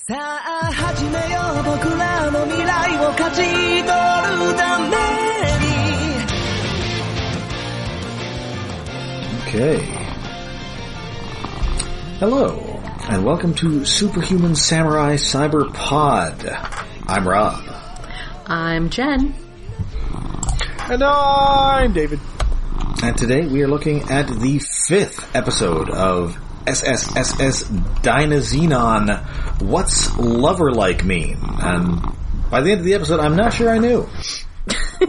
さあ始めよう僕らの未来を勝ち取るために Okay. Hello, and welcome to Superhuman Samurai Cyber Pod. I'm Rob. I'm Jen. And I'm David. And today we are looking at the fifth episode of SSSS Dynazenon, What's Lover Like Mean? And by the end of the episode, I'm not sure I knew.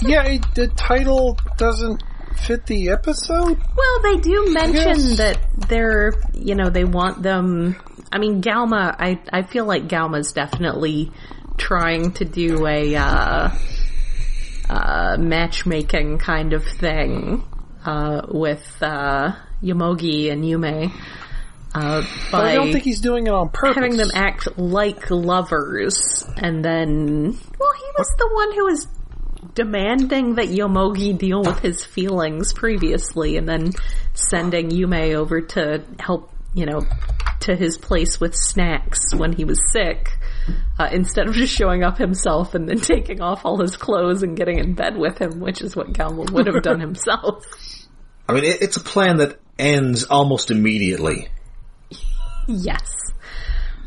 Yeah, it, the title doesn't fit the episode. Well, they do mention Yes. that they're, you know, they want them. I mean, Galma, I, I feel like Galma's definitely trying to do a, uh, uh, matchmaking kind of thing, uh, with, Yomogi and Yume. Uh, But I don't think he's doing it on purpose. having them act like lovers, and then, well, he was the one who was demanding that Yomogi deal with his feelings previously, and then sending Yume over to help, you know, to his place with snacks when he was sick, uh, instead of just showing up himself and then taking off all his clothes and getting in bed with him, which is what Galma would have done himself. I mean, it, it's a plan that ends almost immediately. Yes.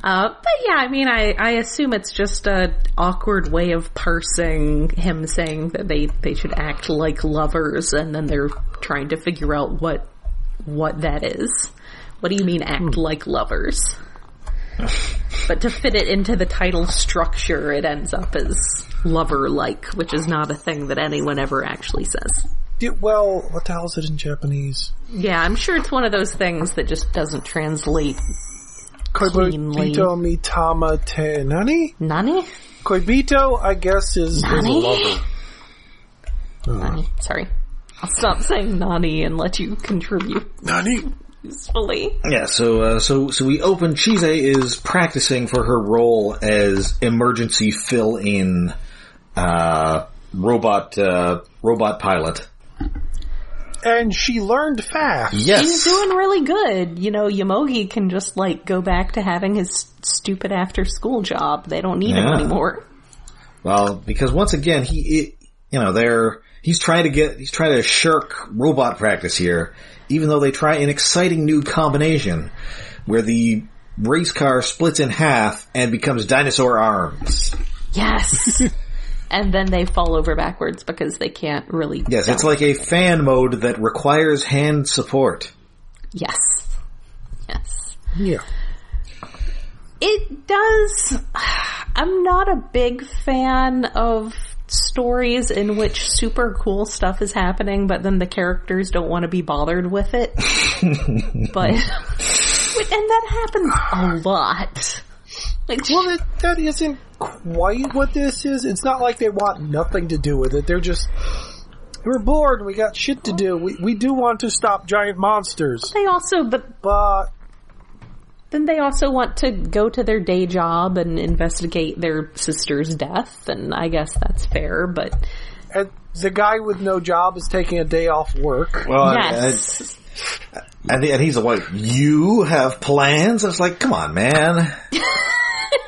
Uh, but yeah, I mean, I, I assume it's just a awkward way of parsing him saying that they, they should act like lovers and then they're trying to figure out what, what that is. What do you mean act like lovers? but to fit it into the title structure, it ends up as lover-like, which is not a thing that anyone ever actually says. Yeah, well, what the hell is it in Japanese? Yeah, I'm sure it's one of those things that just doesn't translate Cleanly. Koibito mitama te nani? Nani? Koibito, I guess, is, is a Nani? lover. Nani. Sorry. I'll stop saying Nani and let you contribute Nani? usefully. Yeah, so uh, so so we open. Chise is practicing for her role as emergency fill-in uh, robot uh, robot pilot. And she learned fast. Yes, He's doing really good. You know, Yomogi can just like go back to having his stupid after school job. They don't need him anymore. well because once again he, it, you know, they're he's trying to get he's trying to shirk robot practice here, even though they try an exciting new combination where the race car splits in half and becomes dinosaur arms. Yes. and then they fall over backwards because they can't really. Yes, it's jump. like a fan mode that requires hand support. Yes. Yes. Yeah. It does. I'm not a big fan of stories in which super cool stuff is happening, but then the characters don't want to be bothered with it. but, and that happens a lot. Like, Well, that, that isn't quite what this is. It's not like they want nothing to do with it. They're just, we're bored. We got shit to do. We, we do want to stop giant monsters. they also, but But then they also want to go to their day job and investigate their sister's death, and I guess that's fair, but And the guy with no job is taking a day off work. Well, yes. And, and he's like, you have plans? It's like, come on, man.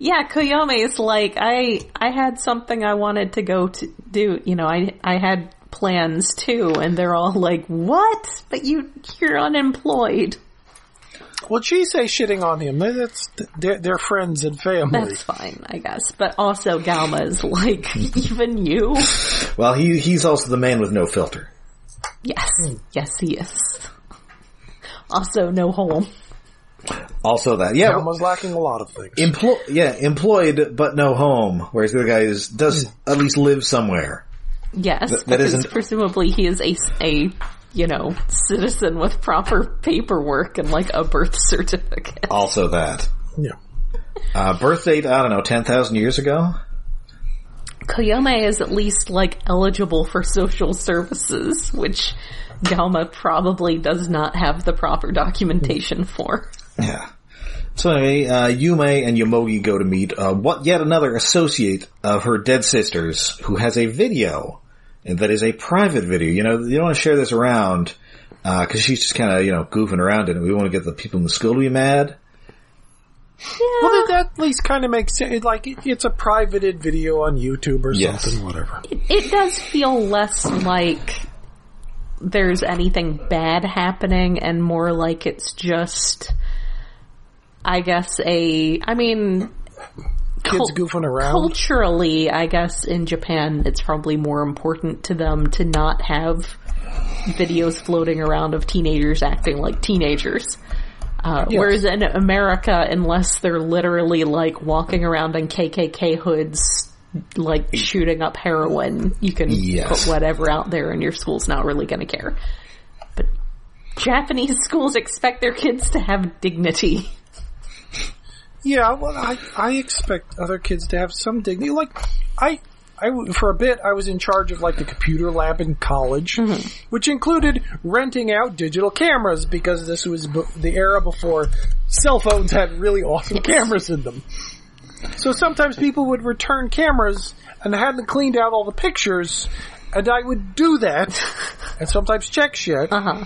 Yeah, Koyomi is like, I, I had something I wanted to go to do, you know, I, I had plans too, and they're all like, what? But you, you're unemployed. Well, she's say shitting on him. That's they're, they're friends and family. That's fine, I guess. But also Galma is like, even you? Well, he he's also the man with no filter. Yes, yes he is. Also no home. Also that, yeah, Alma's lacking a lot of things. emplo- yeah, employed but no home. Whereas the other guy is does at least live somewhere. Yes, that because isn't- presumably he is a, a, you know, citizen with proper paperwork and like a birth certificate. Also that. yeah. Uh, birth date, I don't know, 10,000 years ago? Koyomi is at least like eligible for social services, which Galma probably does not have the proper documentation for. Yeah. So anyway, uh, Yume and Yomogi go to meet, uh, what, yet another associate of her dead sisters who has a video, that is a private video. You know, you don't want to share this around, uh, cause she's just kind of, you know, goofing around in it. We want to get the people in the school to be mad. Well, that, that at least kind of makes sense. Like, it, it's a privated video on YouTube or Yes. something, whatever. it does feel less like there's anything bad happening and more like it's just I guess a I mean Kids goofing around. culturally I guess in Japan it's probably more important to them to not have videos floating around of teenagers acting like teenagers. Uh, Yes. Whereas in America, unless they're literally like walking around in KKK hoods, like shooting up heroin, you can Yes. put whatever out there and your school's not really going to care. But Japanese schools expect their kids to have dignity. Yeah, well, I I expect other kids to have some dignity. Like, I, I, for a bit I was in charge of like the computer lab in college, which included renting out digital cameras because this was b- the era before cell phones had really awesome cameras in them. So sometimes people would return cameras and hadn't cleaned out all the pictures, and I would do that, and sometimes check shit. Uh huh.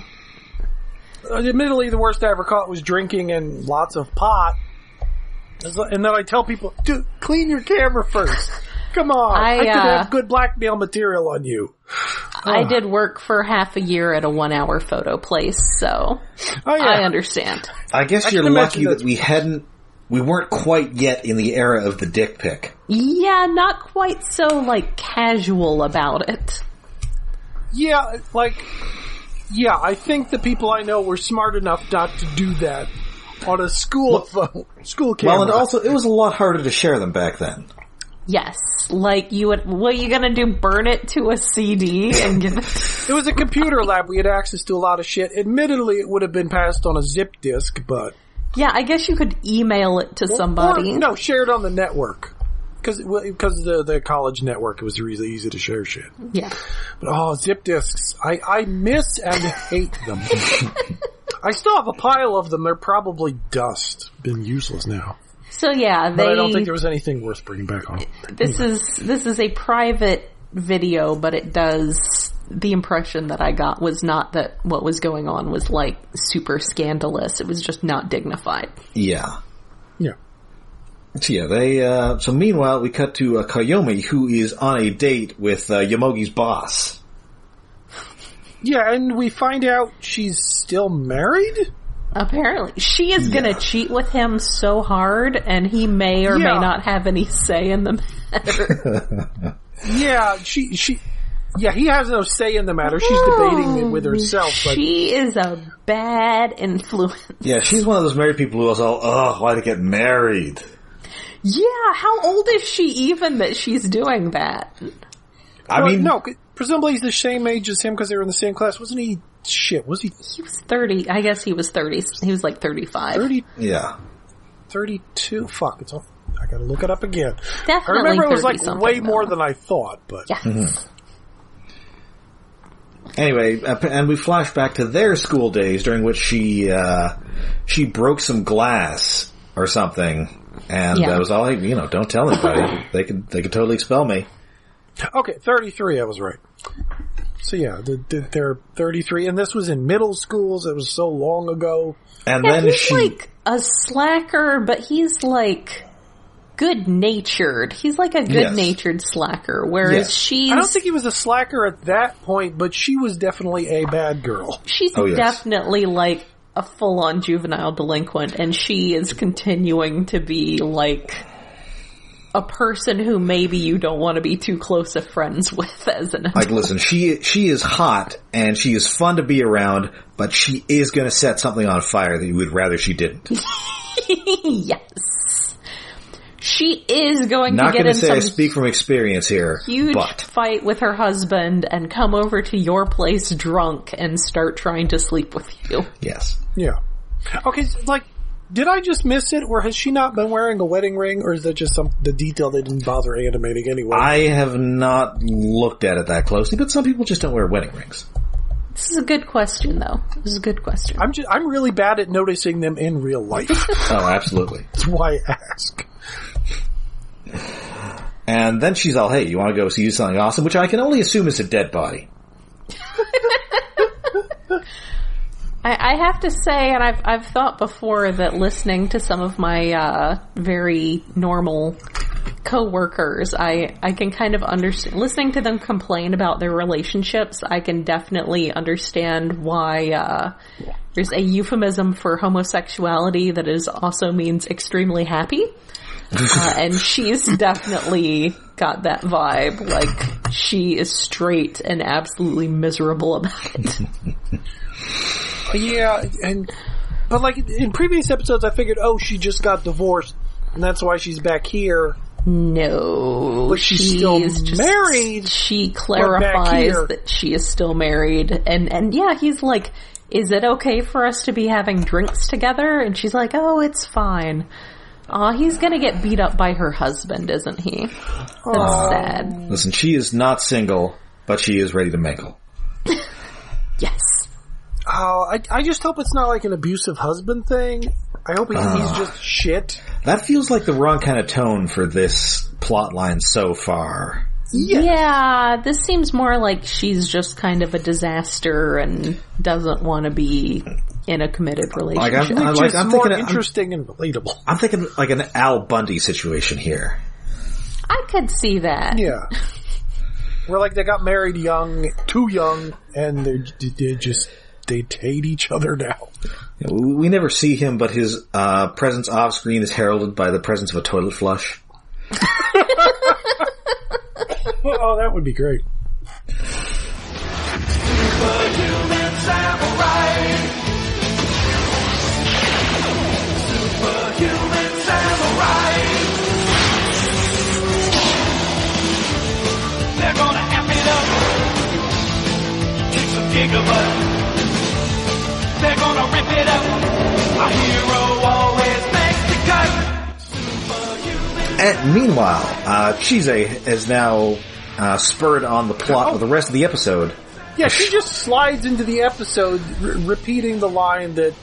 Uh, Admittedly, the worst I ever caught was drinking and lots of pot. And then I tell people, dude, clean your camera first. Come on. I, I, could uh, have good blackmail material on you. I did work for half a year at a one hour photo place, so Oh, yeah. I understand. I guess I you're lucky that we hadn't, we weren't quite yet in the era of the dick pic. Yeah, not quite so like casual about it. Yeah, like, yeah, I think the people I know were smart enough not to do that on a school phone, school camera. Well, and also, it was a lot harder to share them back then. Yes, like you would. What are you gonna do? Burn it to a CD and give it? it was a computer lab. We had access to a lot of shit. Admittedly, it would have been passed on a zip disk, but Yeah, I guess you could email it to somebody. Or, no, shared on the network. Because because the the college network it was really easy to share shit. Yeah, But oh, zip disks, I I miss and hate them. I still have a pile of them. They're probably dust, been useless now. so yeah, they. But I don't think there was anything worth bringing back on. this is this is a private video, but it does. The impression that I got was not that what was going on was like super scandalous. It was just not dignified. Yeah. Yeah. So yeah, they, uh, so meanwhile, we cut to uh, Koyomi, who is on a date with uh, Yomogi's boss. Yeah, and we find out she's still married? Apparently, she is gonna cheat with him so hard, and he may or Yeah. may not have any say in the matter. Yeah, she she yeah, he has no say in the matter. She's debating it with herself, but she is a bad influence. Yeah, she's one of those married people who was all, oh, oh why to get married? Yeah, how old is she even that she's doing that? I Well, mean, no, presumably he's the same age as him because they were in the same class. Wasn't he? Shit, was he He was 30. I guess he was 30. He was like 35. 30, yeah. 32? Fuck, it's all, I gotta look it up again. Definitely I remember it was like something, way more than I thought, but Yeah. Anyway, uh, and we flash back to their school days during which she, uh, she broke some glass or something. And Yeah. I was all, hey, you know, don't tell anybody. they could, they could totally expel me. Okay, 33, I was right. So yeah, the, the, they're 33, and this was in middle schools. It was so long ago. And Yeah, then he's she, like a slacker, but he's like good natured. He's like a good natured slacker, whereas Yes. she's I don't think he was a slacker at that point, but she was definitely a bad girl. she's Oh, yes. definitely like a full on juvenile delinquent, and she is continuing to be like a person who maybe you don't want to be too close of friends with as an like, listen, she, she is hot and she is fun to be around, but she is going to set something on fire that you would rather she didn't. yes. She is going Not to get going to in say some I speak from experience here, huge but fight with her husband and come over to your place drunk and start trying to sleep with you. yes. Yeah. Okay, like, did I just miss it, or has she not been wearing a wedding ring, or is that just some the detail they didn't bother animating anyway? I have not looked at it that closely, but some people just don't wear wedding rings. This is a good question though. This is a good question. I'm just I'm really bad at noticing them in real life. Oh, absolutely. That's why I ask. And then she's all, hey, you want to go see something awesome? Which I can only assume is a dead body. I, I have to say, and I've I've thought before that listening to some of my uh, very normal coworkers, I I can kind of understand listening to them complain about their relationships. I can definitely understand why uh, there's a euphemism for homosexuality that is also means extremely happy. Uh, and she's definitely got that vibe. Like she is straight and absolutely miserable about it. Yeah, and but like in previous episodes, I figured, oh, she just got divorced, and that's why she's back here. No, But she's still just- married, She clarifies that she is still married, and and yeah, he's like, "Is it okay for us to be having drinks together?" And she's like, "Oh, it's fine." Aw, he's gonna get beat up by her husband, isn't he? That's sad. Listen, she is not single, but she is ready to mingle. Yes. Oh, I, I just hope it's not like an abusive husband thing. I hope he, he's ah. just shit. That feels like the wrong kind of tone for this plot line so far. Yeah. this seems more like she's just kind of a disaster and doesn't want to be in a committed Like relationship. I'm, I'm, Which like, is I'm more thinking, I'm, interesting and relatable. I'm thinking like an Al Bundy situation here. I could see that. Yeah. Where like they got married young, too young, and they they just they hate each other now. We we never see him, but his uh, presence off screen is heralded by the presence of a toilet flush. oh, that would be great. And meanwhile, uh, Chise is now uh, spurred on the plot of the rest of the episode. Yeah, she just slides into the episode re- repeating the line that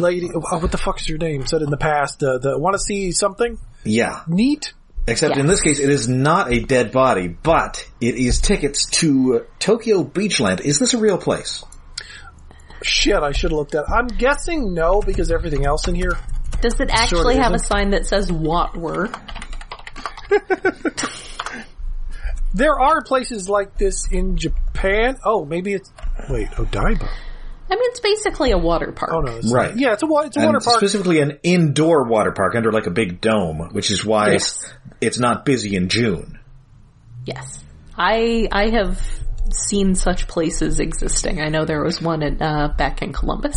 lady, oh, what the fuck is your name? Said in the past. Uh, the want to see something Yeah. neat. Except in this case, it is not a dead body, but it is tickets to Tokyo Beachland. Is this a real place? Shit, I should have looked at. I'm guessing no because everything else in here. Does it actually have a isn't. sign that says what were? There are places like this in Japan. Oh, maybe it's wait Odaiba. I mean, it's basically a water park. Oh no, it's Right. Yeah, it's a wa- it's a water park. specifically an indoor water park under like a big dome, which is why Yes. it's not busy in June. Yes. I I have seen such places existing. I know there was one in, uh, back in Columbus.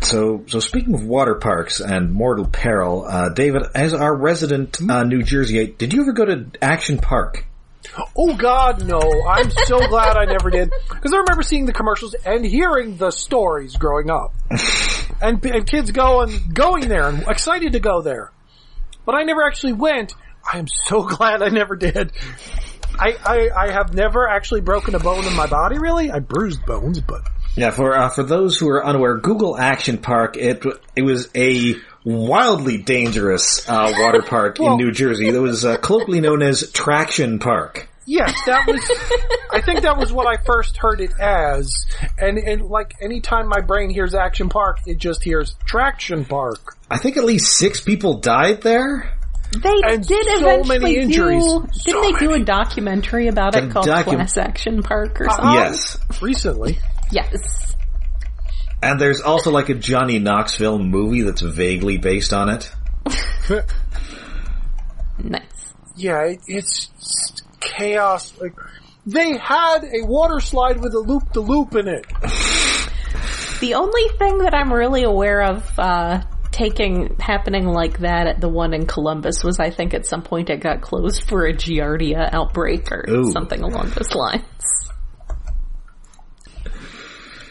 So, so speaking of water parks and mortal peril, uh, David, as our resident uh, New Jerseyite, did you ever go to Action Park? Oh God, no! I'm so glad I never did because I remember seeing the commercials and hearing the stories growing up, and, and kids going going there and excited to go there, but I never actually went. I am so glad I never did. I, I I have never actually broken a bone in my body. Really, I bruised bones, but Yeah, for uh, for those who are unaware, Google Action Park it it was a wildly dangerous uh, water park Well- in New Jersey that was uh, colloquially known as Traction Park. Yes, that was. I think that was what I first heard it as, and and like anytime my brain hears Action Park, it just hears Traction Park. I think at least six people died there. They And did so eventually many injuries. do. So Didn't they do a documentary about A it called docu- Class Action Park or Uh-huh. something? Yes, Recently, Yes. And there's also like a Johnny Knoxville movie that's vaguely based on it. Nice. yeah, it, it's chaos. Like they had a water slide with a loop the loop in it. The only thing that I'm really aware of uh, taking happening like that at the one in Columbus was I think at some point it got closed for a Giardia outbreak or Ooh. something along those lines.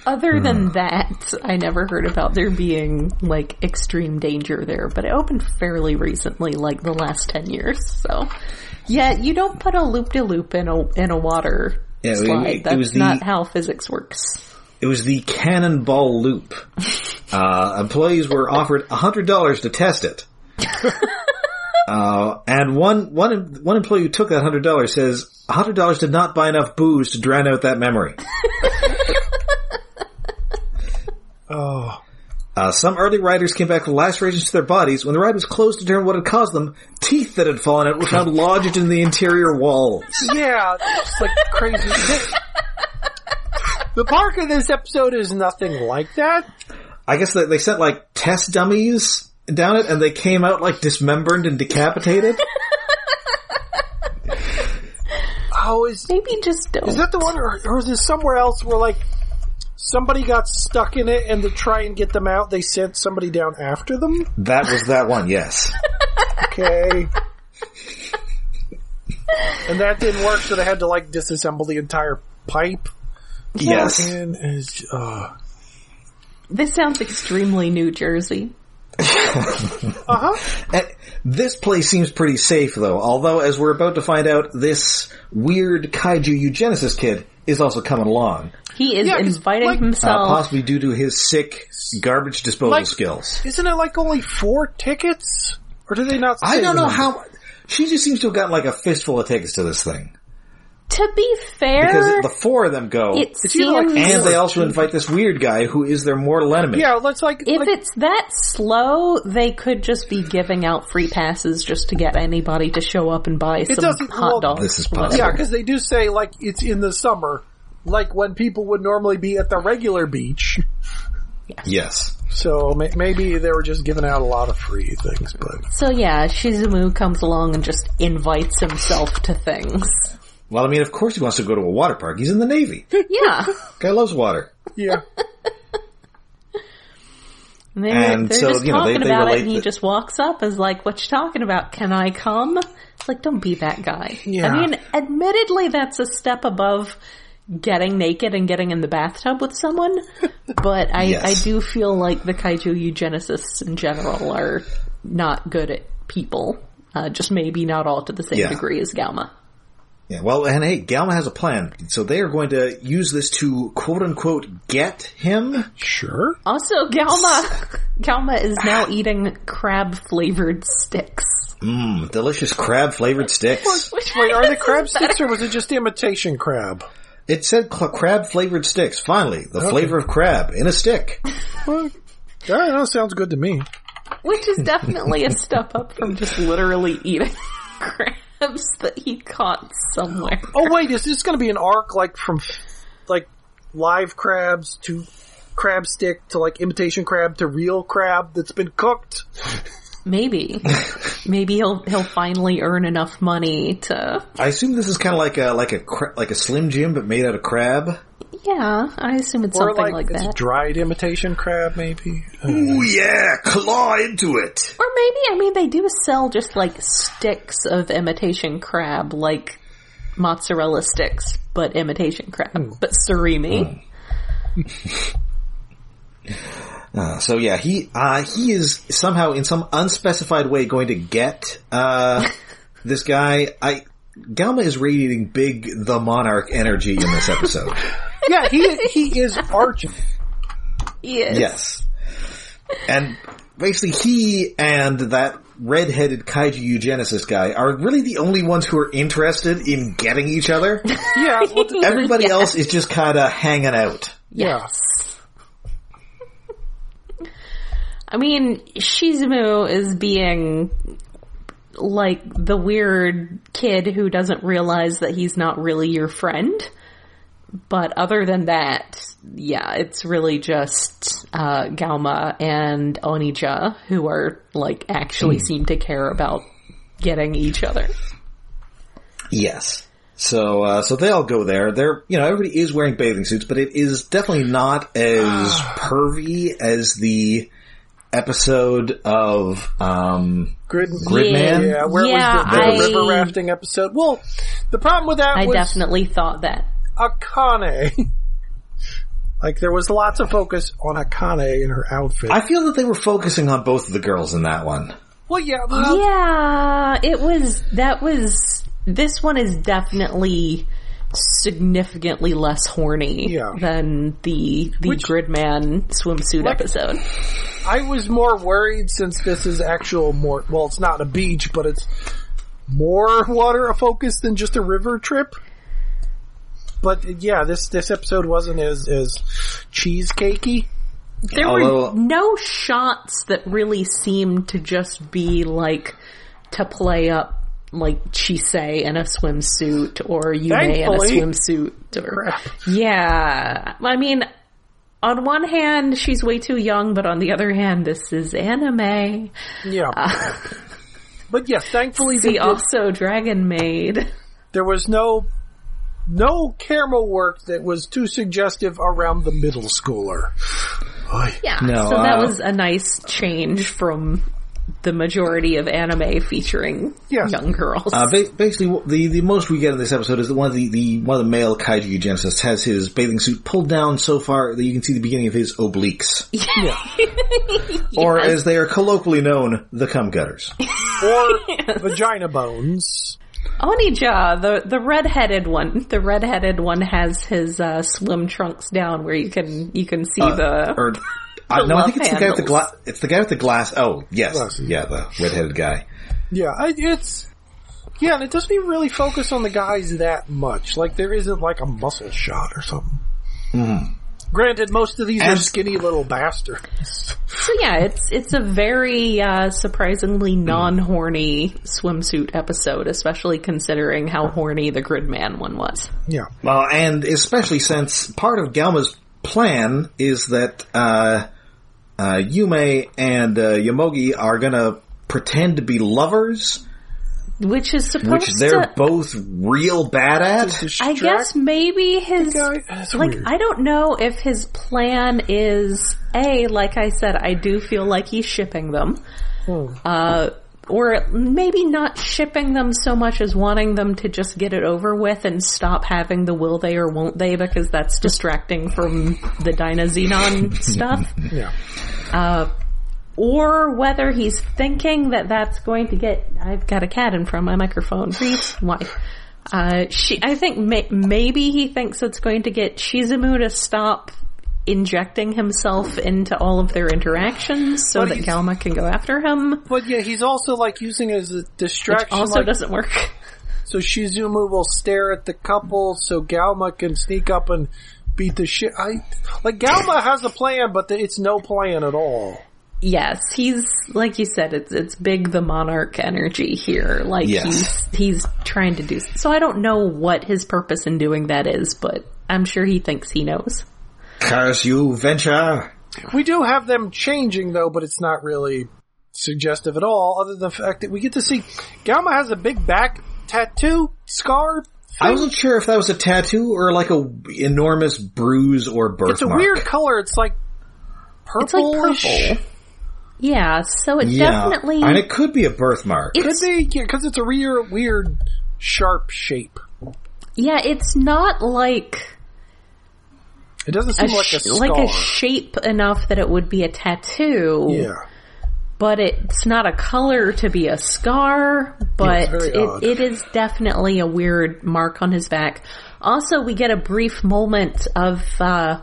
Other than that, I never heard about there being like extreme danger there, but it opened fairly recently, like the last 10 years, so. Yeah, you don't put a loop-de-loop in a, in a water Yeah, slide. it That's was the- not how physics works. It was the Cannonball Loop. Uh, employees were offered hundred dollars to test it. Uh, and one, one, one employee who took that hundred dollars says hundred dollars did not buy enough booze to drown out that memory. Oh. Uh, some early riders came back with lacerations to their bodies. When the ride was closed to determine what had caused them, teeth that had fallen out were found lodged in the interior walls. Yeah, it's like crazy. The park of this episode is nothing like that. I guess that they sent like test dummies down it, and they came out like dismembered and decapitated. Oh, is Maybe just don't. is that the one, or, or is this somewhere else where like somebody got stuck in it, and to try and get them out, they sent somebody down after them? that was that one, yes. Okay. and that didn't work, so they had to like disassemble the entire pipe. Yes. And is uh This sounds extremely New Jersey. Uh huh. This place seems pretty safe though, although as we're about to find out, this weird kaiju eugenicist kid is also coming along. He is Yeah, 'cause, inviting like- Uh, himself. possibly due to his sick garbage disposal Like- skills. Isn't it like only four tickets, or do they not? I say don't the know number? how, she just seems to have gotten like a fistful of tickets to this thing. To be fair, Because the four of them go, it It's either like- seems and they also invite this weird guy who is their mortal enemy. Yeah, let's like. if like, it's that slow, they could just be giving out free passes just to get anybody to show up and buy some hot well, dogs. This is whatever. possible. yeah, because they do say like it's in the summer, like when people would normally be at the regular beach. Yes. So may- maybe they were just giving out a lot of free things, but So yeah, Shizumu comes along and just invites himself to things. Well, I mean, of course he wants to go to a water park. He's in the Navy. Yeah. Guy loves water. yeah. And they're, And they're so, just you know, they- talking they about it relate and he that- just walks up is like, what you talking about? Can I come? It's like, don't be that guy. Yeah. I mean, admittedly that's a step above getting naked and getting in the bathtub with someone, but I, Yes. I do feel like the kaiju eugenicists in general are not good at people. Uh, just maybe not all to the same Yeah. degree as Galma. Yeah, well, and hey, Galma has a plan. So they are going to use this to quote unquote get him. Sure. Also, Galma, Galma is now eating crab flavored sticks. Mmm, delicious crab flavored sticks. Which Wait, are they crab sticks or was it just imitation crab? It said cl- crab flavored sticks. Finally, the flavor of crab in a stick. Well, yeah, that sounds good to me. Which is definitely a step up from just literally eating that he caught somewhere. Oh wait, is this going to be an arc like from like live crabs to crab stick to like imitation crab to real crab that's been cooked? Maybe. Maybe he'll he'll finally earn enough money to I assume this is kind of like a like a cra- like a Slim Jim, but made out of crab. Yeah, I assume it's Or something like, like, that. dried imitation crab maybe? Ooh yeah, claw into it. Or maybe I mean they do sell just like sticks of imitation crab like mozzarella sticks, but imitation crab, hmm. but surimi. Hmm. Uh, so yeah, he uh, he is somehow in some unspecified way going to get uh, this guy. I Galma is radiating big the monarch energy in this episode. yeah, he he is arching. Yes. yes, and basically he and that red-headed kaiju eugenicist guy are really the only ones who are interested in getting each other. Yeah, Everybody Yes. else is just kind of hanging out. yeah. I mean, Shizumu is being like the weird kid who doesn't realize that he's not really your friend. But other than that, yeah, it's really just uh, Galma and Onija who are like actually seem to care about getting each other. Yes. So, uh, so they all go there. They're, you know, everybody is wearing bathing suits, but it is definitely not as pervy as the episode of, um, Grid, Gridman? Yeah, where Yeah, was the, the I- river rafting episode? Well, the problem with that I was definitely thought that. Akane. like there was lots of focus on Akane and her outfit. I feel that they were focusing on both of the girls in that one. well, yeah, well, Yeah, it was, that was, this one is definitely significantly less horny Yeah. than the, the Which- Gridman swimsuit Like- episode. I was more worried since this is actual more. Well, it's not a beach, but it's more water focus than just a river trip. But yeah, this this episode wasn't as as cheesecakey There Although- were no shots that really seemed to just be like to play up like Chise in a swimsuit or Yume in a swimsuit or Crap. yeah. I mean, on one hand, she's way too young, but on the other hand, this is anime. Yeah. but yes, thankfully they The did- also Dragon Maid. there was no no camera work that was too suggestive around the middle schooler. Oy. Yeah, No, so that uh, was a nice change from the majority of anime featuring Yes. young girls. Uh, ba- basically, the the most we get in this episode is that one of the, the one of the male kaiju eugenicists has his bathing suit pulled down so far that you can see the beginning of his obliques, or as they are colloquially known, the cum gutters. Or vagina bones. Onija, the the redheaded one, the redheaded one has his uh, swim trunks down where you can you can see the or I, no, I think love it's the guy with the glass. It's the guy with the glass. Oh, yes, Glasses. yeah, the redheaded guy. Yeah, I, it's yeah, and it doesn't even really focus on the guys that much. Like there isn't like a muscle shot or something. Granted, most of these are skinny little bastards. So yeah, it's it's a very uh, surprisingly non-horny swimsuit episode, especially considering how horny the Gridman one was. Yeah, Well, and especially since part of Galma's plan is that uh, uh, Yume and uh, Yomogi are gonna pretend to be lovers, Which is supposed which they're to both real bad at. I guess maybe his like weird. I don't know if his plan is a like I said I do feel like he's shipping them. Uh or maybe not shipping them so much as wanting them to just get it over with and stop having the will they or won't they because that's distracting from the Dynazenon stuff. yeah. Uh, or whether he's thinking that that's going to get. I've got a cat in front of my microphone. Reese, why? Uh, she. I think may, maybe he thinks it's going to get Shizumu to stop injecting himself into all of their interactions so that Galma can go after him. But yeah, he's also like using it as a Which distraction. also like, doesn't work. so Shizumu will stare at the couple, so Galma can sneak up and beat the shit. I like Galma has a plan, but it's no plan at all. Yes, he's like you said. It's it's big the monarch energy here. Like Yes. he's he's trying to do. So I don't know what his purpose in doing that is, but I'm sure he thinks he knows. Curse you, venture! We do have them changing though, but it's not really suggestive at all, other than the fact that we get to see Galma has a big back tattoo scar. I wasn't sure if that was a tattoo or like a enormous bruise or birthmark. It's a weird color. It's like It's like purple. Yeah, so it Yeah, definitely and it could be a birthmark. Could be because it's a weird, weird, sharp shape. yeah, it's not like It doesn't a seem like a scar. like a shape enough that it would be a tattoo. yeah. But it's not a color to be a scar, but it, it is definitely a weird mark on his back. Also, we get a brief moment of uh,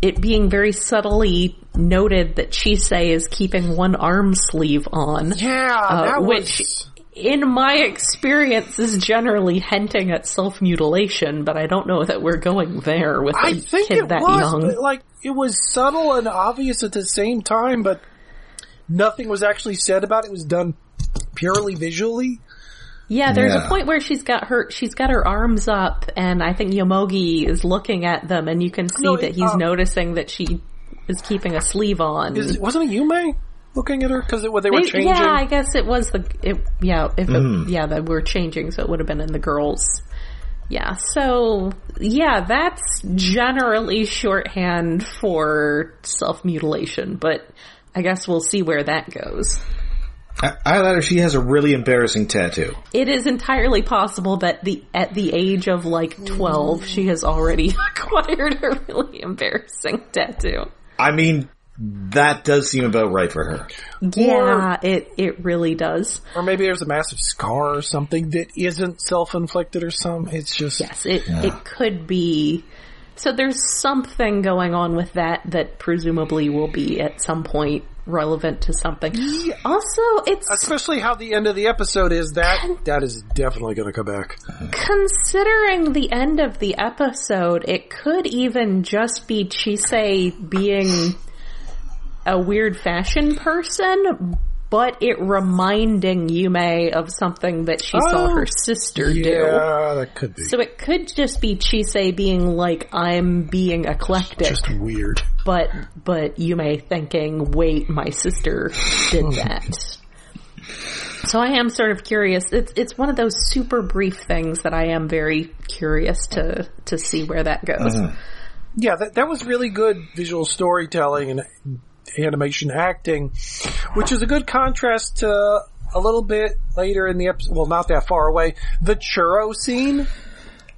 it being very subtly noted that Chise is keeping one arm sleeve on. Yeah, Uh, which, in my experience, is generally hinting at self mutilation, but I don't know that we're going there with a I think kid it that was young. like it was subtle and obvious at the same time, but nothing was actually said about it. It was done purely visually. Yeah, there's Yeah. a point where she's got her she's got her arms up, and I think Yomogi is looking at them, and you can see No, that it- he's uh, noticing that she is keeping a sleeve on. Is, wasn't it Yume looking at her because they were Maybe- changing? yeah, I guess it was the it, yeah if it, yeah that we're changing, so it would have been in the girls. Yeah, so yeah, that's generally shorthand for self mutilation, but I guess we'll see where that goes. I, either she has a really embarrassing tattoo. It is entirely possible that the at the age of like twelve, she has already acquired a really embarrassing tattoo. I mean, that does seem about right for her. Yeah, it it really does. Or maybe there's a massive scar or something that isn't self-inflicted or something. It's just Yes, it it could be. So there's something going on with that that presumably will be at some point relevant to something. Also, it's especially how the end of the episode is. That that is definitely going to come back. considering the end of the episode, it could even just be Chise being a weird fashion person, but it reminding Yume of something that she saw Oh, her sister do. Yeah, that could be. So it could just be Chise being like, I'm being eclectic, Just weird. but, but Yume thinking, wait, my sister did hmm. that. So I am sort of curious. It's, it's one of those super brief things that I am very curious to, to see where that goes. Mm-hmm. Yeah, that, that was really good visual storytelling and animation acting, which is a good contrast to a little bit later in the episode, well, not that far away, the churro scene,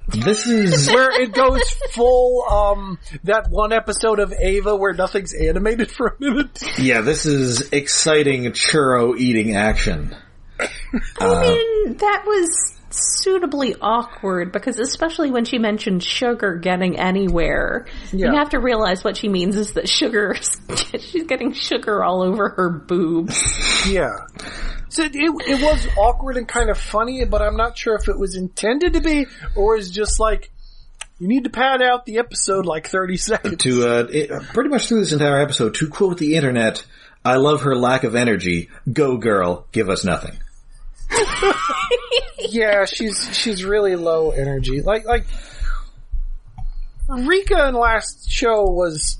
This is where it goes full, um, that one episode of Ava where nothing's animated for a minute. yeah, this is exciting churro eating action. I mean, that was suitably awkward because especially when she mentioned sugar getting anywhere, Yeah. you have to realize what she means is that sugar, she's getting sugar all over her boobs. Yeah. So it, it was awkward and kind of funny, but I'm not sure if it was intended to be or is just like, you need to pad out the episode like 30 seconds. To uh, it, pretty much through this entire episode, to quote the internet, "I love her lack of energy. Go girl, give us nothing." Yeah, she's she's really low energy. Like like Rikka in last show was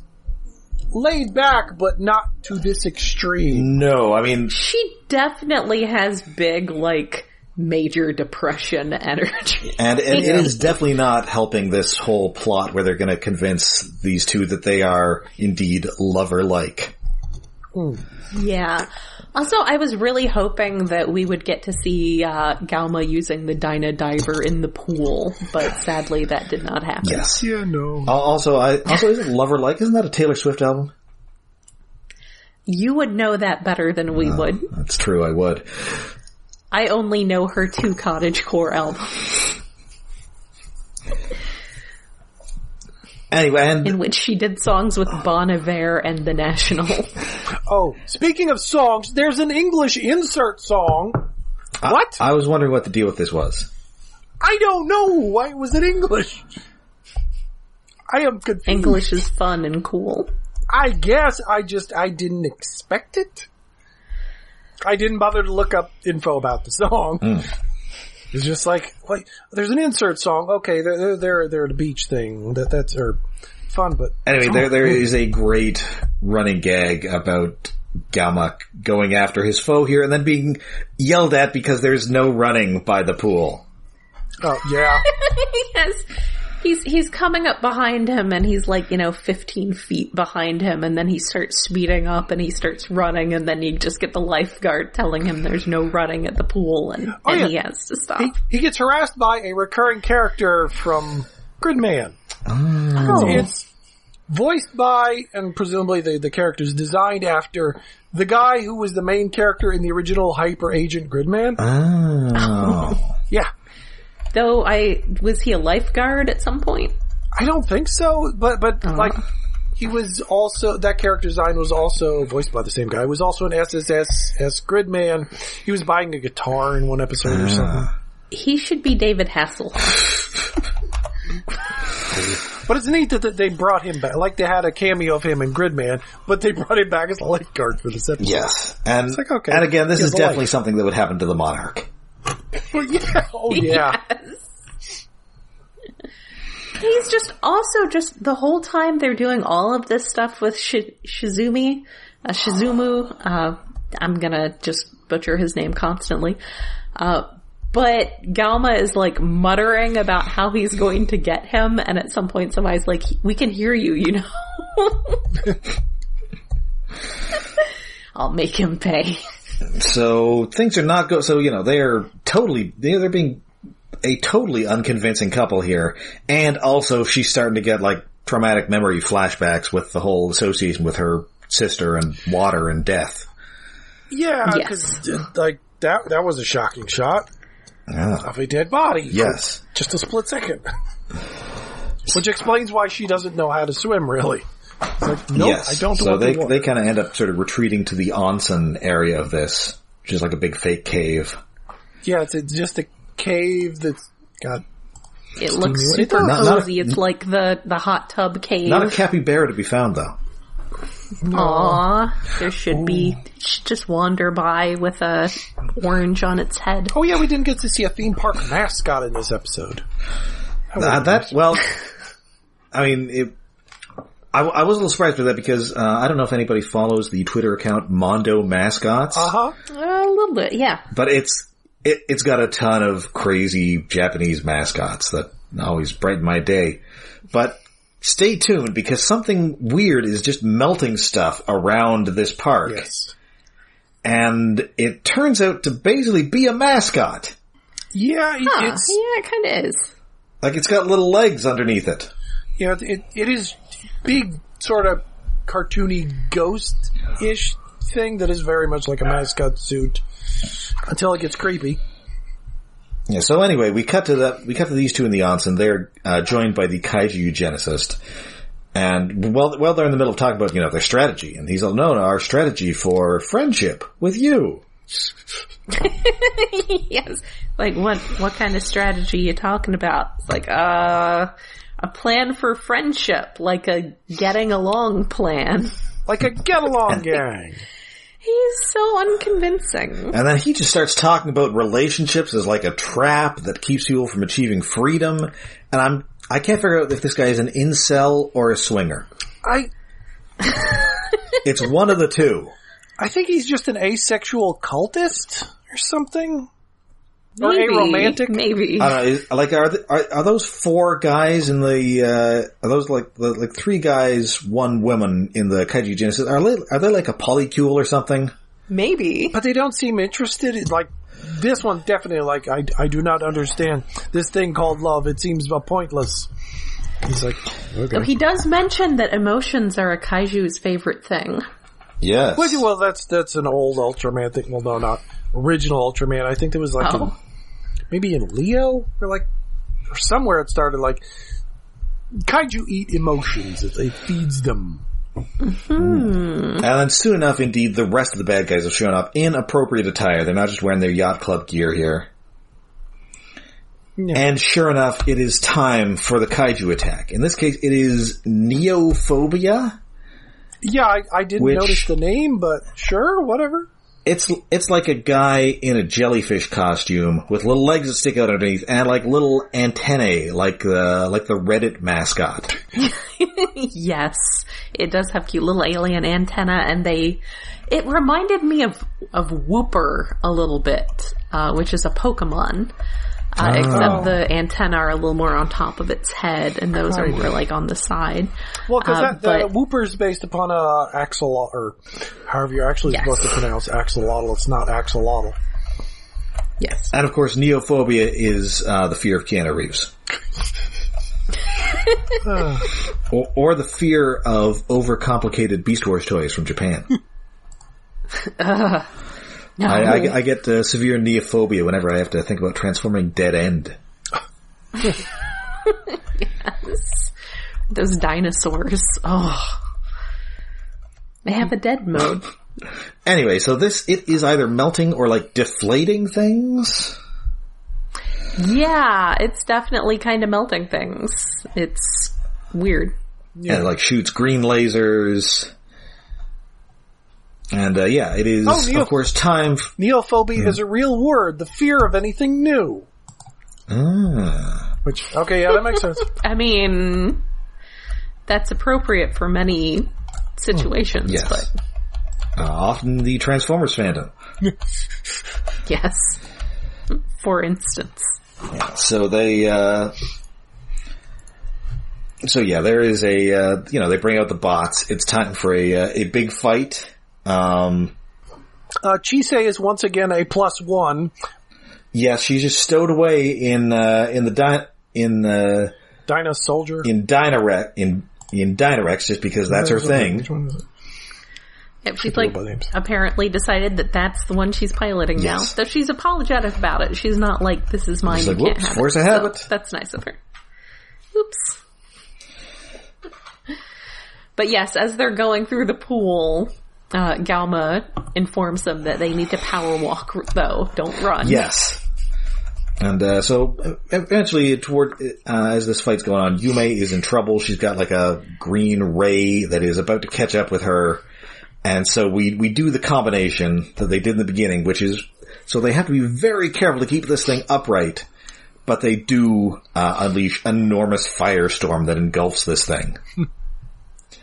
laid back, but not to this extreme. No, I mean She definitely has big, like, major depression energy. And, and it is definitely not helping this whole plot where they're going to convince these two that they are indeed lover-like. Yeah. Also, I was really hoping that we would get to see uh, Galma using the Dyna Diver in the pool, but sadly that did not happen. Yes. Yeah, no. Al- Also, I also isn't lover-like? Isn't that a Taylor Swift album? You would know that better than we would. That's true. I would. I only know her two Cottage Core albums, Anyway, and in which she did songs with oh. Bon Iver and The National. Oh, speaking of songs, there's an English insert song. What? I was wondering what the deal with this was. I don't know. Why was it English? I am confused. English is fun and cool. I guess I just I didn't expect it. I didn't bother to look up info about the song. Hmm. It's just like, wait, there's an insert song. Okay, they're they're they're, they're at a beach thing. That that's or fun, but Anyway, there there is a great running gag about Galmak going after his foe here and then being yelled at because there's no running by the pool. oh yeah, yes. He's, he's coming up behind him and he's like, you know, 15 feet behind him and then he starts speeding up and he starts running and then you just get the lifeguard telling him there's no running at the pool and, Oh, and yeah. he has to stop. he, he gets harassed by a recurring character from Gridman. oh. It's voiced by, and presumably the, the character's designed after, the guy who was the main character in the original Hyper Agent Gridman. Oh. Yeah. Though I, was he a lifeguard at some point? I don't think so, but, but, oh. like, he was also, that character design was also voiced by the same guy. He was also an SSS as Gridman. He was buying a guitar in one episode or ah. something. He should be David Hassel. But it's neat that that they brought him back. Like they had a cameo of him in Gridman, but they brought him back as a lifeguard for this episode. Yes. And, like, okay, and again, this is definitely life. something that would happen to the monarch. yeah. Oh yeah. He's just also just the whole time they're doing all of this stuff with Shi Shizumi, uh, Shizumu. Uh, I'm gonna just butcher his name constantly. Uh, but Galma is like muttering about how he's going to get him, and at some point somebody's like, "We can hear you," you know. I'll make him pay. So things are not go. So you know they are totally they're, they're being a totally unconvincing couple here, and also she's starting to get like traumatic memory flashbacks with the whole association with her sister and water and death. Yeah, Yes. because like that that was a shocking shot Yeah. of a dead body. Yes. just a split second. Which explains why she doesn't know how to swim. Really, it's like nope, yes. I don't. So want they they kind of end up sort of retreating to the onsen area of this, which is like a big fake cave. yeah, it's, it's just a cave that's got. It looks super does. Not- not- cozy. it's like the the hot tub cave. Not a capybara to be found though. Aw, there should be should just wander by with a orange on its head. Oh yeah, we didn't get to see a theme park mascot in this episode. Uh, that well, I mean, it, I, I was a little surprised by that because uh, I don't know if anybody follows the Twitter account Mondo Mascots, Uh huh. A little bit, yeah. but it's it, it's got a ton of crazy Japanese mascots that always brighten my day. But stay tuned because something weird is just melting stuff around this park, Yes. and it turns out to basically be a mascot. Yeah, it, Huh, it's yeah, it kind of is. Like it's got little legs underneath it. yeah, it it is big, sort of cartoony ghost-ish thing that is very much like a mascot suit until it gets creepy. Yeah, so anyway, we cut to that. We cut to these two in the onsen. They're uh, joined by the kaiju eugenicist, and well, well, they're in the middle of talking about you know their strategy, and he's like, "No, no, our strategy for friendship with you." yes. Like what what kind of strategy you talking about? It's like uh a plan for friendship, like a getting along plan. Like a get along gang. He's so unconvincing. And then he just starts talking about relationships as like a trap that keeps people from achieving freedom. And I'm I can't figure out if this guy is an incel or a swinger. I It's one of the two. I think he's just an asexual cultist or something. Or Maybe, aromantic. Maybe. I don't know. Is, like, are, th- are are those four guys in the? Uh, are those like the, like three guys, one woman in the Kaiju Genesis? Are they are they like a polycule or something? Maybe. But they don't seem interested. in- Like this one, definitely. Like I, I do not understand this thing called love. It seems uh, pointless. He's like, okay. Though he does mention that emotions are a kaiju's favorite thing. Yes. Well, well, that's that's an old Ultraman thing. Well, no, not original Ultraman. I think there was like in, Oh. Maybe in Leo or like or somewhere it started like kaiju eat emotions. It, it feeds them. Mm-hmm. And then soon enough, indeed, the rest of the bad guys have shown up in appropriate attire. They're not just wearing their yacht club gear here. Yeah. And sure enough, it is time for the kaiju attack. In this case, it is neophobia. Yeah, I, I didn't Which- notice the name, but sure, whatever. It's it's like a guy in a jellyfish costume with little legs that stick out underneath and like little antennae, like the like the Reddit mascot. yes. It does have cute little alien antenna and they, it reminded me of, of Wooper a little bit, uh, which is a Pokemon. Uh, except the antenna are a little more on top of its head and those are more like on the side. Well, because Uh, the but- Wooper's based upon a axolotl, or however you're actually Yes. supposed to pronounce axolotl. It's not axolotl. Yes. And of course, neophobia is uh, the fear of Keanu Reeves. or, or the fear of overcomplicated Beast Wars toys from Japan. No. I, I, I get uh, severe neophobia whenever I have to think about transforming Dead End. yes. Those dinosaurs. Oh. They have a dead mode. Anyway, so this, it is either melting or like deflating things. Yeah, it's definitely kind of melting things. It's weird. And it like shoots green lasers. And uh, yeah, it is, Oh, neo- of course, time. F- Neophobia is a real word. The fear of anything new. Ah. Which okay, yeah, that makes sense. I mean, that's appropriate for many situations, Yes. but Uh, often the Transformers fandom. yes. For instance. Yeah, So they, uh, so yeah, there is a, uh, you know, they bring out the bots. It's time for a, uh, a big fight. Um, Uh, Chise is once again a plus one. yes, she's just stowed away in, uh, in the di- in, uh, Dyna Soldier. in Dynarex, in, in Dynarex just because that's her thing. Which one is it? Yep, she's like apparently decided that that's the one she's piloting now. Yes. Though she's apologetic about it. She's not like this is mine. She's you like, can't "Whoops, have force it." I So. That's nice of her. Oops. But yes, as they're going through the pool, uh, Gauma informs them that they need to power walk though. Don't run. Yes. And uh, so eventually, toward uh, as this fight's going on, Yume is in trouble. She's got like a green ray that is about to catch up with her, and so we we do the combination that they did in the beginning, which is so they have to be very careful to keep this thing upright, but they do uh, unleash enormous firestorm that engulfs this thing.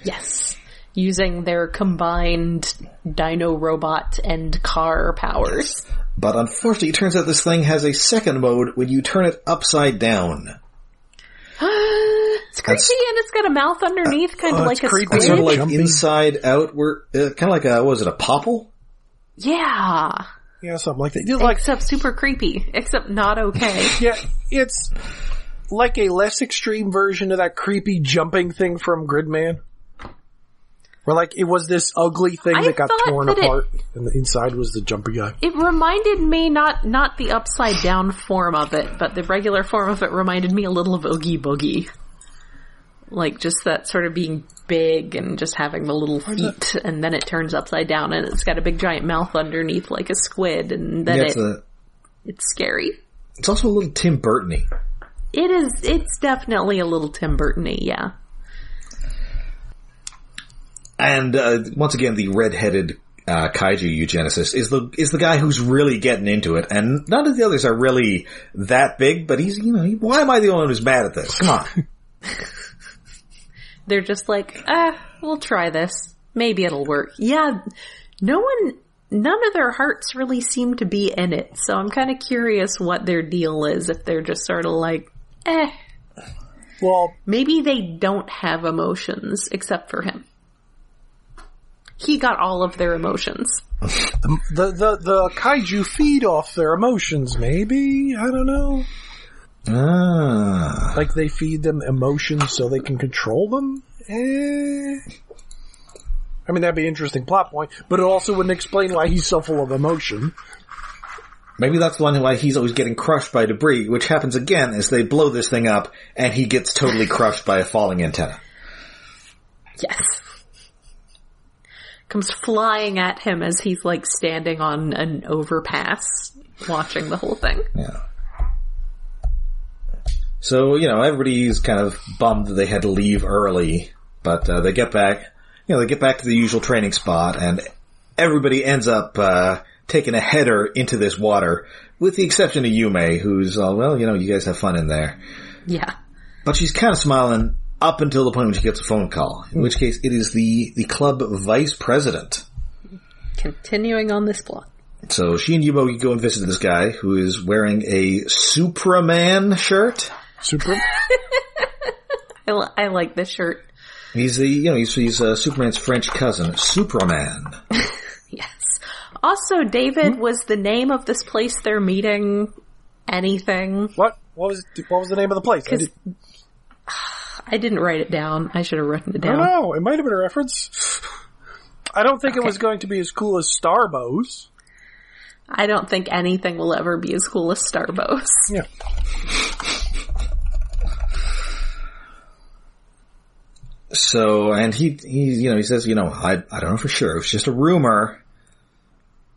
Yes. Using their combined dino robot and car powers. But unfortunately, it turns out this thing has a second mode when you turn it upside down. It's creepy That's- and it's got a mouth underneath, kind of oh, like it's a creepy. squid. It's sort of like Jumping. inside out, where uh, kind of like a was it a popple? yeah. Yeah, something like that. It's Like, Except super creepy. Except not okay. yeah, it's like a less extreme version of that creepy jumping thing from Gridman. Where like it was this ugly thing I that got torn that it- apart, and the inside was the jumpy guy. It reminded me not not the upside down form of it, but the regular form of it reminded me a little of Oogie Boogie. Like just that sort of being big and just having the little feet, and then it turns upside down and it's got a big giant mouth underneath like a squid, and then Yeah, it, it's, a, it's scary. it's also a little Tim Burtony. It is. It's definitely a little Tim Burton-y, yeah. And uh, once again, the red-headed uh, kaiju eugenicist is the is the guy who's really getting into it, and none of the others are really that big. But he's you know he, why am I the only one who's mad at this? Come on, They're just like, ah, we'll try this. Maybe it'll work. Yeah, no one, none of their hearts really seem to be in it. So I'm kind of curious what their deal is. If they're just sort of like, eh, Well, maybe they don't have emotions except for him. He got all of their emotions. the the the kaiju feed off their emotions. Maybe I don't know. ah, Like they feed them emotions so they can control them. Eh. I mean, that'd be an interesting plot point, but it also wouldn't explain why he's so full of emotion. maybe that's the one why he's always getting crushed by debris, which happens again as they blow this thing up, and he gets totally crushed by a falling antenna. Yes. Comes flying at him as he's like standing on an overpass watching the whole thing. Yeah. So, you know, everybody's kind of bummed that they had to leave early, but uh, they get back, you know, they get back to the usual training spot and everybody ends up uh, taking a header into this water, with the exception of Yume, who's, uh, well, you know, you guys have fun in there. Yeah. But she's kind of smiling up until the point when she gets a phone call, in which case it is the, the club vice president. Continuing on this plot. So she and Yumo go and visit this guy who is wearing a Supraman shirt. Super. I, li- I like this shirt. He's the, you know, he's, he's uh, Superman's French cousin, Superman. Yes. Also, David was the name of this place they're meeting anything. What? What was what was the name of the place? I, 'Cause did, I didn't write it down. I should have written it down. I don't know. It might have been a reference. I don't think it was going to be as cool as Starbows. I don't think anything will ever be as cool as Starbows. Yeah. So, and he, he, you know, he says, you know, I, I don't know for sure. It was just a rumor,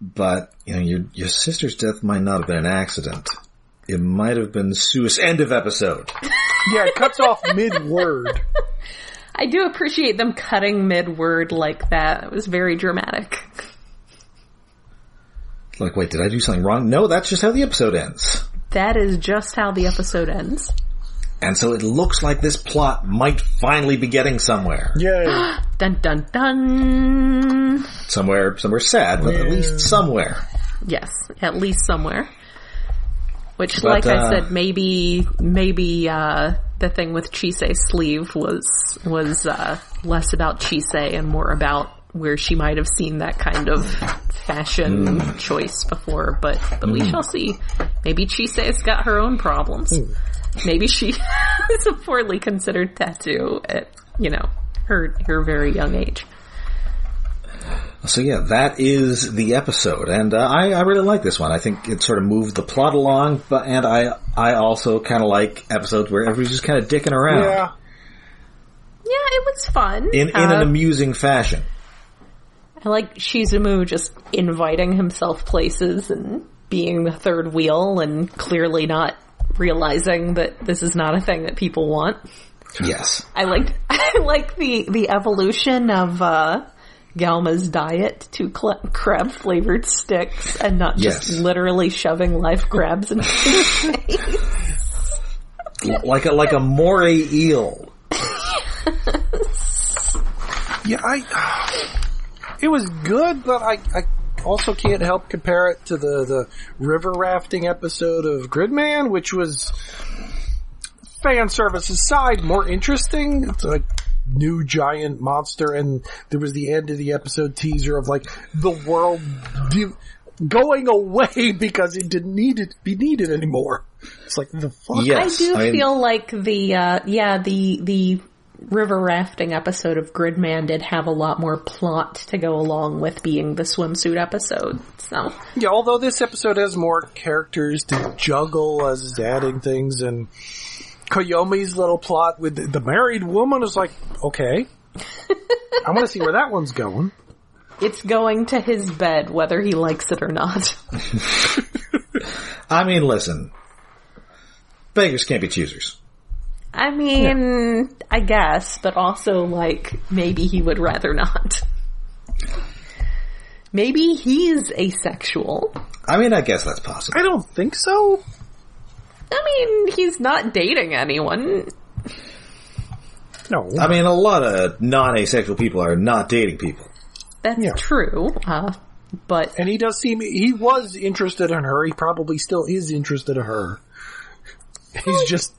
but you know, your your sister's death might not have been an accident. It might have been the suicide. End of episode. Yeah, it cuts off mid word. I do appreciate them cutting mid-word like that. It was very dramatic. Like, wait, did I do something wrong? No, that's just how the episode ends. That is just how the episode ends. And so it looks like this plot might finally be getting somewhere. Yay. Dun dun dun! Somewhere, somewhere sad, but at least somewhere. Yes, at least somewhere. Which, But, like I uh, said, maybe maybe uh, the thing with Chise's sleeve was was uh, less about Chise and more about where she might have seen that kind of fashion Hmm. choice before. But but we shall see. Maybe Chise's got her own problems. Hmm. Maybe she is a poorly considered tattoo at you know her her very young age. So yeah, that is the episode, and uh, I, I really like this one. I think it sort of moved the plot along, but and I I also kind of like episodes where everybody's just kind of dicking around Yeah. Yeah, it was fun. in in Uh, an amusing fashion. I like Shizumu just inviting himself places and being the third wheel and clearly not realizing that this is not a thing that people want. Yes. I like I like the the evolution of uh Gauma's diet to cl- crab flavored sticks and not just Yes. literally shoving live crabs in his face. Like a, like a moray eel. Yeah, I. It was good, but I, I also can't help compare it to the, the river rafting episode of Gridman, which was fan service aside more interesting. It's like new giant monster, and there was the end of the episode teaser of like the world di- going away because it didn't need it be needed anymore. It's like the fuck. Yes. I do I mean- feel like the uh yeah, the the river rafting episode of Gridman did have a lot more plot to go along with being the swimsuit episode. So Yeah, although this episode has more characters to juggle as adding things and Koyomi's little plot with the, the married woman is like, okay. I want to see where that one's going. it's going to his bed whether he likes it or not. I mean, listen. Beggars can't be choosers. I mean, I guess, but also like maybe he would rather not. Maybe he's asexual. I mean, I guess that's possible. I don't think so. I mean, he's not dating anyone. No. I mean, a lot of non-asexual people are not dating people. That's Yeah. true. Uh, but and he does seem, he was interested in her. He probably still is interested in her. He's just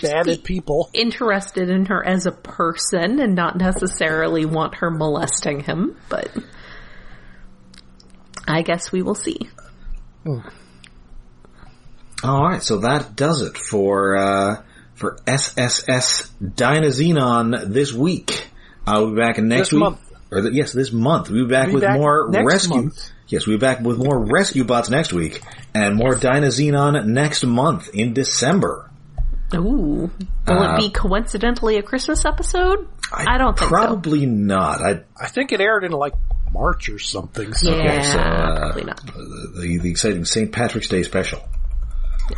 bad at people. interested in her as a person and not necessarily want her molesting him, but I guess we will see. All right, so that does it for uh, for SSS Dynazenon this week. I'll be back next This week. month. Or the, yes, this month. We'll be back Be with back more next rescue. month. Yes, we'll be back with more rescue bots next week and more Dynazenon next month in December. Ooh. Will Uh, it be coincidentally a Christmas episode? I, don't think Probably not. I I think it aired in like March or something. So. so. Yeah, so, uh, probably not. the, the exciting St. Patrick's Day special.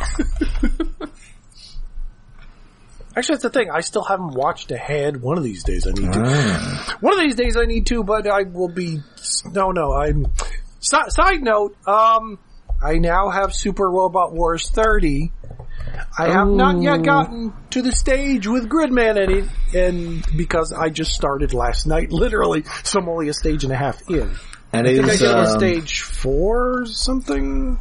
Actually, that's the thing. I still haven't watched ahead. One of these days I need to. Ah. One of these days I need to, but I will be. No, no. I'm. Si- side note. Um, I now have Super Robot Wars 30. I have not yet gotten to the stage with Gridman in it, and because I just started last night, literally, so I'm only a stage and a half in. And I think I is get to um, stage four or something.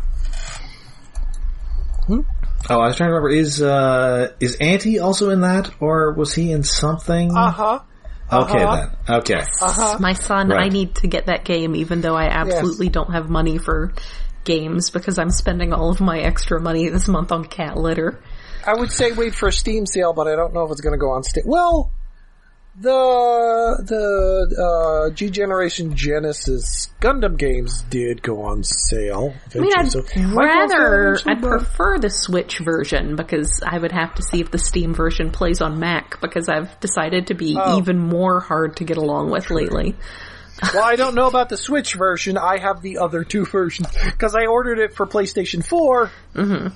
Oh, I was trying to remember. Is uh, is Anti also in that, or was he in something? Uh huh. okay uh-huh. then. Okay. My son, I need to get that game even though I absolutely don't have money for games because I'm spending all of my extra money this month on cat litter. I would say wait for a Steam sale, but I don't know if it's going to go on Steam. Well, the the uh, G Generation Genesis Gundam games did go on sale. I mean, I'd so might go on sale rather, I'd prefer the Switch version because I would have to see if the Steam version plays on Mac because I've decided to be Oh. even more hard to get along with lately. Well, I don't know about the Switch version. I have the other two versions because I ordered it for PlayStation 4. Mm-hmm.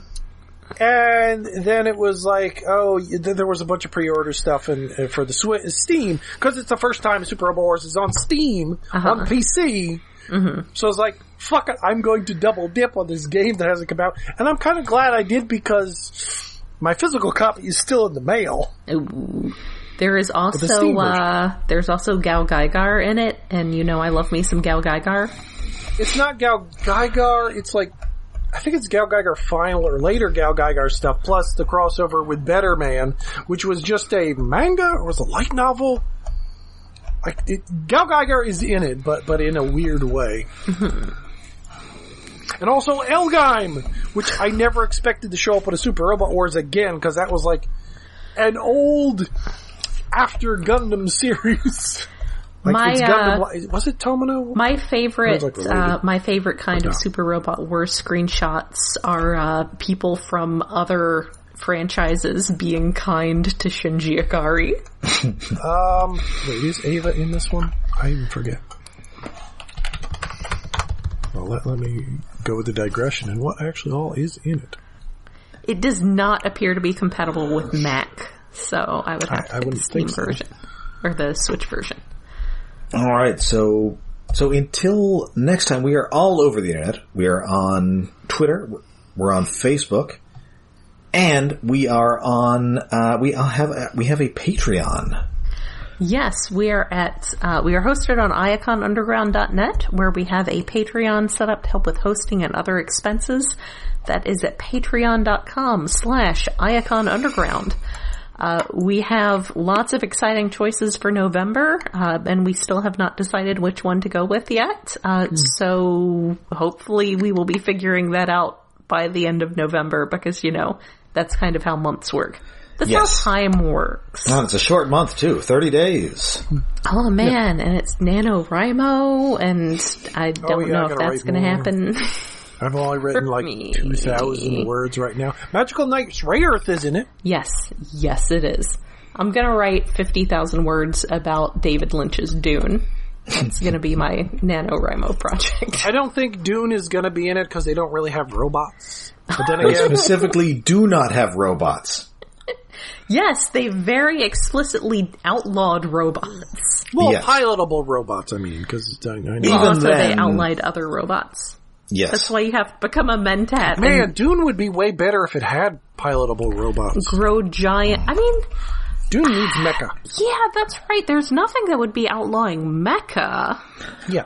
And then it was like, oh, y- th- there was a bunch of pre-order stuff and uh, for the Steam because it's the first time Super Robot Wars is on Steam Uh-huh. on PC. Mm-hmm. So I was like, fuck it, I'm going to double dip on this game that hasn't come out, and I'm kind of glad I did because my physical copy is still in the mail. Ooh. There is also version. uh there's also GaoGaiGar in it, and you know I love me some GaoGaiGar. It's not Gal Gaigar. It's like I think it's GaoGaiGar final or later GaoGaiGar stuff, plus the crossover with Betterman, which was just a manga or was a light novel. I, it, GaoGaiGar is in it, but but in a weird way. and also L-Gaim, which I never expected to show up in a Super Robot Wars again, because that was like an old after Gundam series. Like My, it's uh, was it Tomino? My favorite, like uh, my favorite kind of Super Robot Wars screenshots are uh, people from other franchises being kind to Shinji Ikari. Um, wait, is Eva in this one? I even forget. Oh, Well, let, let me go with the digression and what actually all is in it. It does not appear to be compatible with Mac, so I would have I- I to get the Steam think so. version or the Switch version. All right, so so until next time, we are all over the internet. We are on Twitter. We're on Facebook, and we are on. Uh, we have a, we have a Patreon. Yes, we are at, uh, we are hosted on iaconunderground.net where we have a Patreon set up to help with hosting and other expenses. That is at patreon.com slash iaconunderground. Uh, we have lots of exciting choices for November, uh, and we still have not decided which one to go with yet. Uh, so hopefully we will be figuring that out by the end of November because, you know, that's kind of how months work. That's Yes. how time works. Oh, it's a short month too, thirty days. Oh man, and it's NaNoWriMo, and I don't Oh, yeah, I know if that's going to happen. I've only written like me. 2,000 words right now. Magical Knights Rayearth is in it. yes, yes it is. I'm going to write 50,000 words about David Lynch's Dune. That's going to be my NaNoWriMo project. I don't think Dune is going to be in it because they don't really have robots. But then They again, specifically do not have robots. yes, they very explicitly outlawed robots. well, Yes. pilotable robots, I mean, because I, I know. Even also, they then- outlawed other robots. Yes, That's why you have to become a mentat Man, and Dune would be way better if it had pilotable robots. grow giant. I mean, Dune needs mecha. yeah, that's right. There's nothing that would be outlawing mecha. Yeah.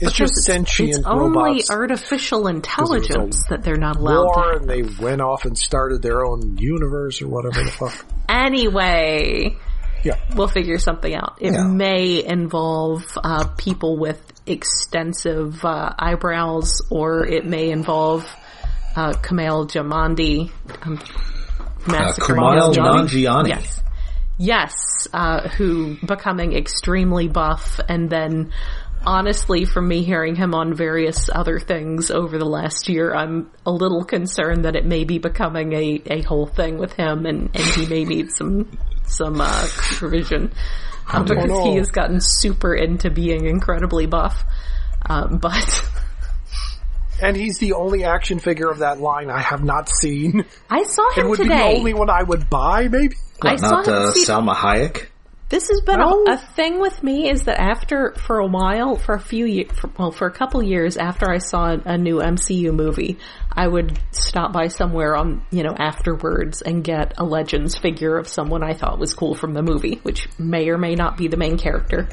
It's just It's- sentient It's only artificial intelligence that they're not allowed War, to. and they went off and started their own universe or whatever the fuck. Anyway, Yeah. we'll figure something out. It Yeah. may involve uh, people with extensive uh, eyebrows, or it may involve uh, Kamal Jamandi. Um, massacring Kumail Jamandi. Nanjiani. Yes. Yes, uh, who becoming extremely buff and then honestly from me hearing him on various other things over the last year, I'm a little concerned that it may be becoming a, a whole thing with him and, and he may need some, some, uh, revision. Um, because no. he has gotten super into being incredibly buff. Um, but And he's the only action figure of that line I have not seen. I saw him today. It would today. be the only one I would buy, maybe? I What, saw him uh, see- Salma Hayek. This has been No. a, a thing with me is that after, for a while, for a few years, well, for a couple years after I saw a new MCU movie, I would stop by somewhere on, you know, afterwards and get a Legends figure of someone I thought was cool from the movie, which may or may not be the main character.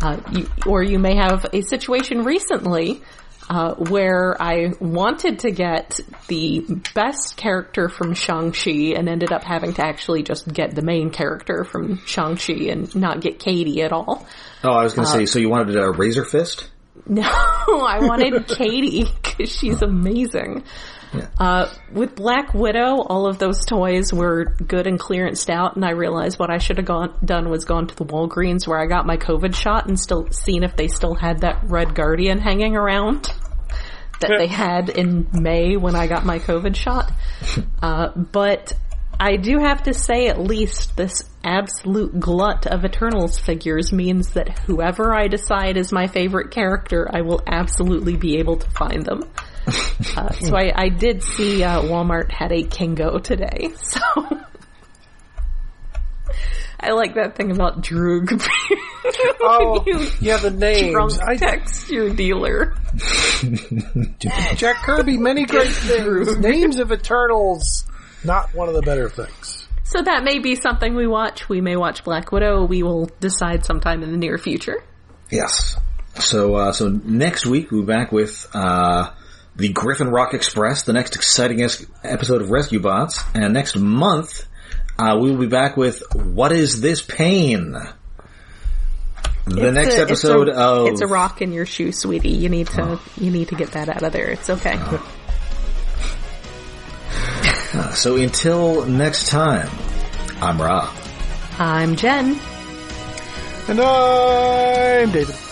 Uh, you, or you may have a situation recently uh, where I wanted to get the best character from Shang-Chi and ended up having to actually just get the main character from Shang-Chi and not get Katy at all. Oh, I was going to say. So you wanted a Razor Fist? No, I wanted Katy because she's amazing. Uh, with Black Widow, all of those toys were good and clearanced out, and I realized what I should have gone done was gone to the Walgreens where I got my COVID shot and still seen if they still had that Red Guardian hanging around that they had in May when I got my COVID shot. Uh, but I do have to say, at least this absolute glut of Eternals figures means that whoever I decide is my favorite character, I will absolutely be able to find them. Uh, so I, I did see uh, Walmart had a Kingo today, so I like that thing about Druig. Oh, You yeah, the names. drunk I, texture dealer. Jack Kirby, many great things. Names of Eternals, not one of the better things. So that may be something we watch. We may watch Black Widow. We will decide sometime in the near future. Yes. So, uh, so next week we'll be back with, uh, the Griffin Rock Express, the next exciting es- episode of Rescue Bots, and next month, uh, we will be back with What is This Pain? The It's next a- episode it's a, of It's a rock in your shoe, sweetie. You need to you need to get that out of there. It's okay. So until next time, I'm Rob. I'm Jen. And I'm David.